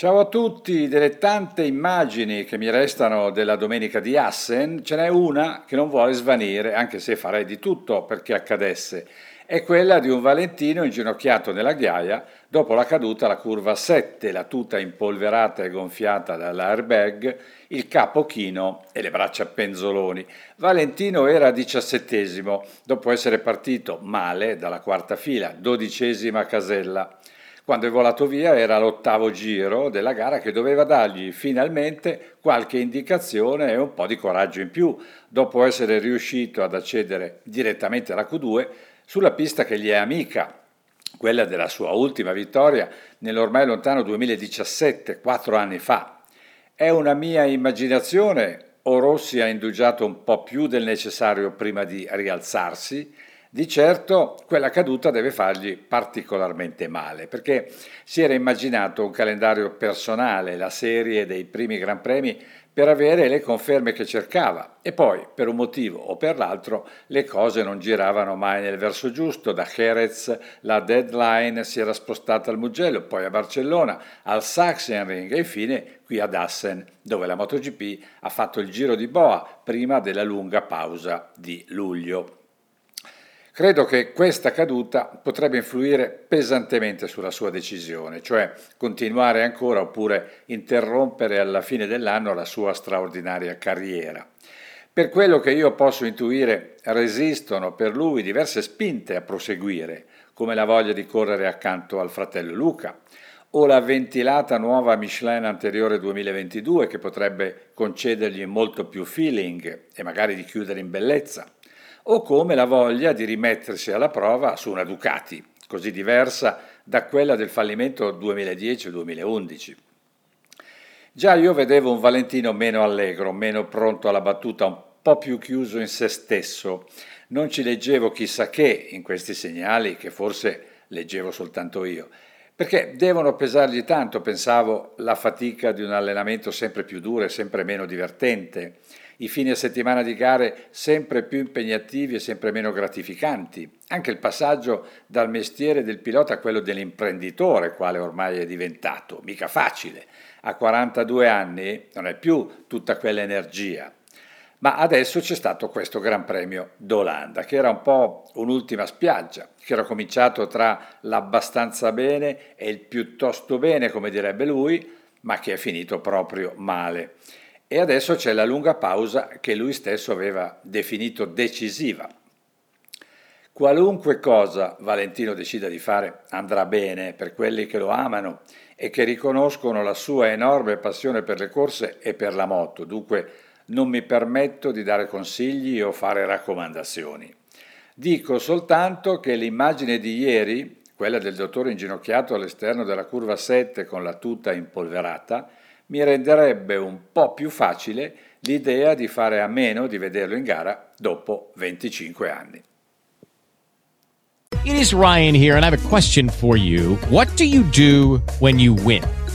Ciao a tutti, delle tante immagini che mi restano della domenica di Assen, ce n'è una che non vuole svanire, anche se farei di tutto perché accadesse. È quella di un Valentino inginocchiato nella ghiaia dopo la caduta alla curva 7, la tuta impolverata e gonfiata dall'airbag, il capo chino e le braccia penzoloni. Valentino era diciassettesimo, dopo essere partito male dalla quarta fila, dodicesima casella. Quando è volato via era l'ottavo giro della gara che doveva dargli finalmente qualche indicazione e un po' di coraggio in più, dopo essere riuscito ad accedere direttamente alla Q2 sulla pista che gli è amica, quella della sua ultima vittoria nell'ormai lontano 2017, quattro anni fa. È una mia immaginazione o Rossi ha indugiato un po' più del necessario prima di rialzarsi? Di certo quella caduta deve fargli particolarmente male, perché si era immaginato un calendario personale, la serie dei primi Gran Premi, per avere le conferme che cercava e poi, per un motivo o per l'altro, le cose non giravano mai nel verso giusto. Da Jerez la deadline si era spostata al Mugello, poi a Barcellona, al Sachsenring e infine qui ad Assen, dove la MotoGP ha fatto il giro di boa prima della lunga pausa di luglio. Credo che questa caduta potrebbe influire pesantemente sulla sua decisione, cioè continuare ancora oppure interrompere alla fine dell'anno la sua straordinaria carriera. Per quello che io posso intuire, resistono per lui diverse spinte a proseguire, come la voglia di correre accanto al fratello Luca, o la ventilata nuova Michelin anteriore 2022 che potrebbe concedergli molto più feeling e magari di chiudere in bellezza o come la voglia di rimettersi alla prova su una Ducati, così diversa da quella del fallimento 2010-2011. Già io vedevo un Valentino meno allegro, meno pronto alla battuta, un po' più chiuso in se stesso. Non ci leggevo chissà che in questi segnali, che forse leggevo soltanto io, perché devono pesargli tanto, pensavo, la fatica di un allenamento sempre più duro e sempre meno divertente, i fine settimana di gare sempre più impegnativi e sempre meno gratificanti, anche il passaggio dal mestiere del pilota a quello dell'imprenditore, quale ormai è diventato, mica facile. A 42 anni non è più tutta quell'energia. Ma adesso c'è stato questo Gran Premio d'Olanda, che era un po' un'ultima spiaggia, che era cominciato tra l'abbastanza bene e il piuttosto bene, come direbbe lui, ma che è finito proprio male. E adesso c'è la lunga pausa che lui stesso aveva definito decisiva. Qualunque cosa Valentino decida di fare andrà bene per quelli che lo amano e che riconoscono la sua enorme passione per le corse e per la moto, dunque non mi permetto di dare consigli o fare raccomandazioni. Dico soltanto che l'immagine di ieri, quella del dottore inginocchiato all'esterno della curva 7 con la tuta impolverata, mi renderebbe un po' più facile l'idea di fare a meno di vederlo in gara dopo 25 anni. It is Ryan here and I have a question for you. What do you do when you win?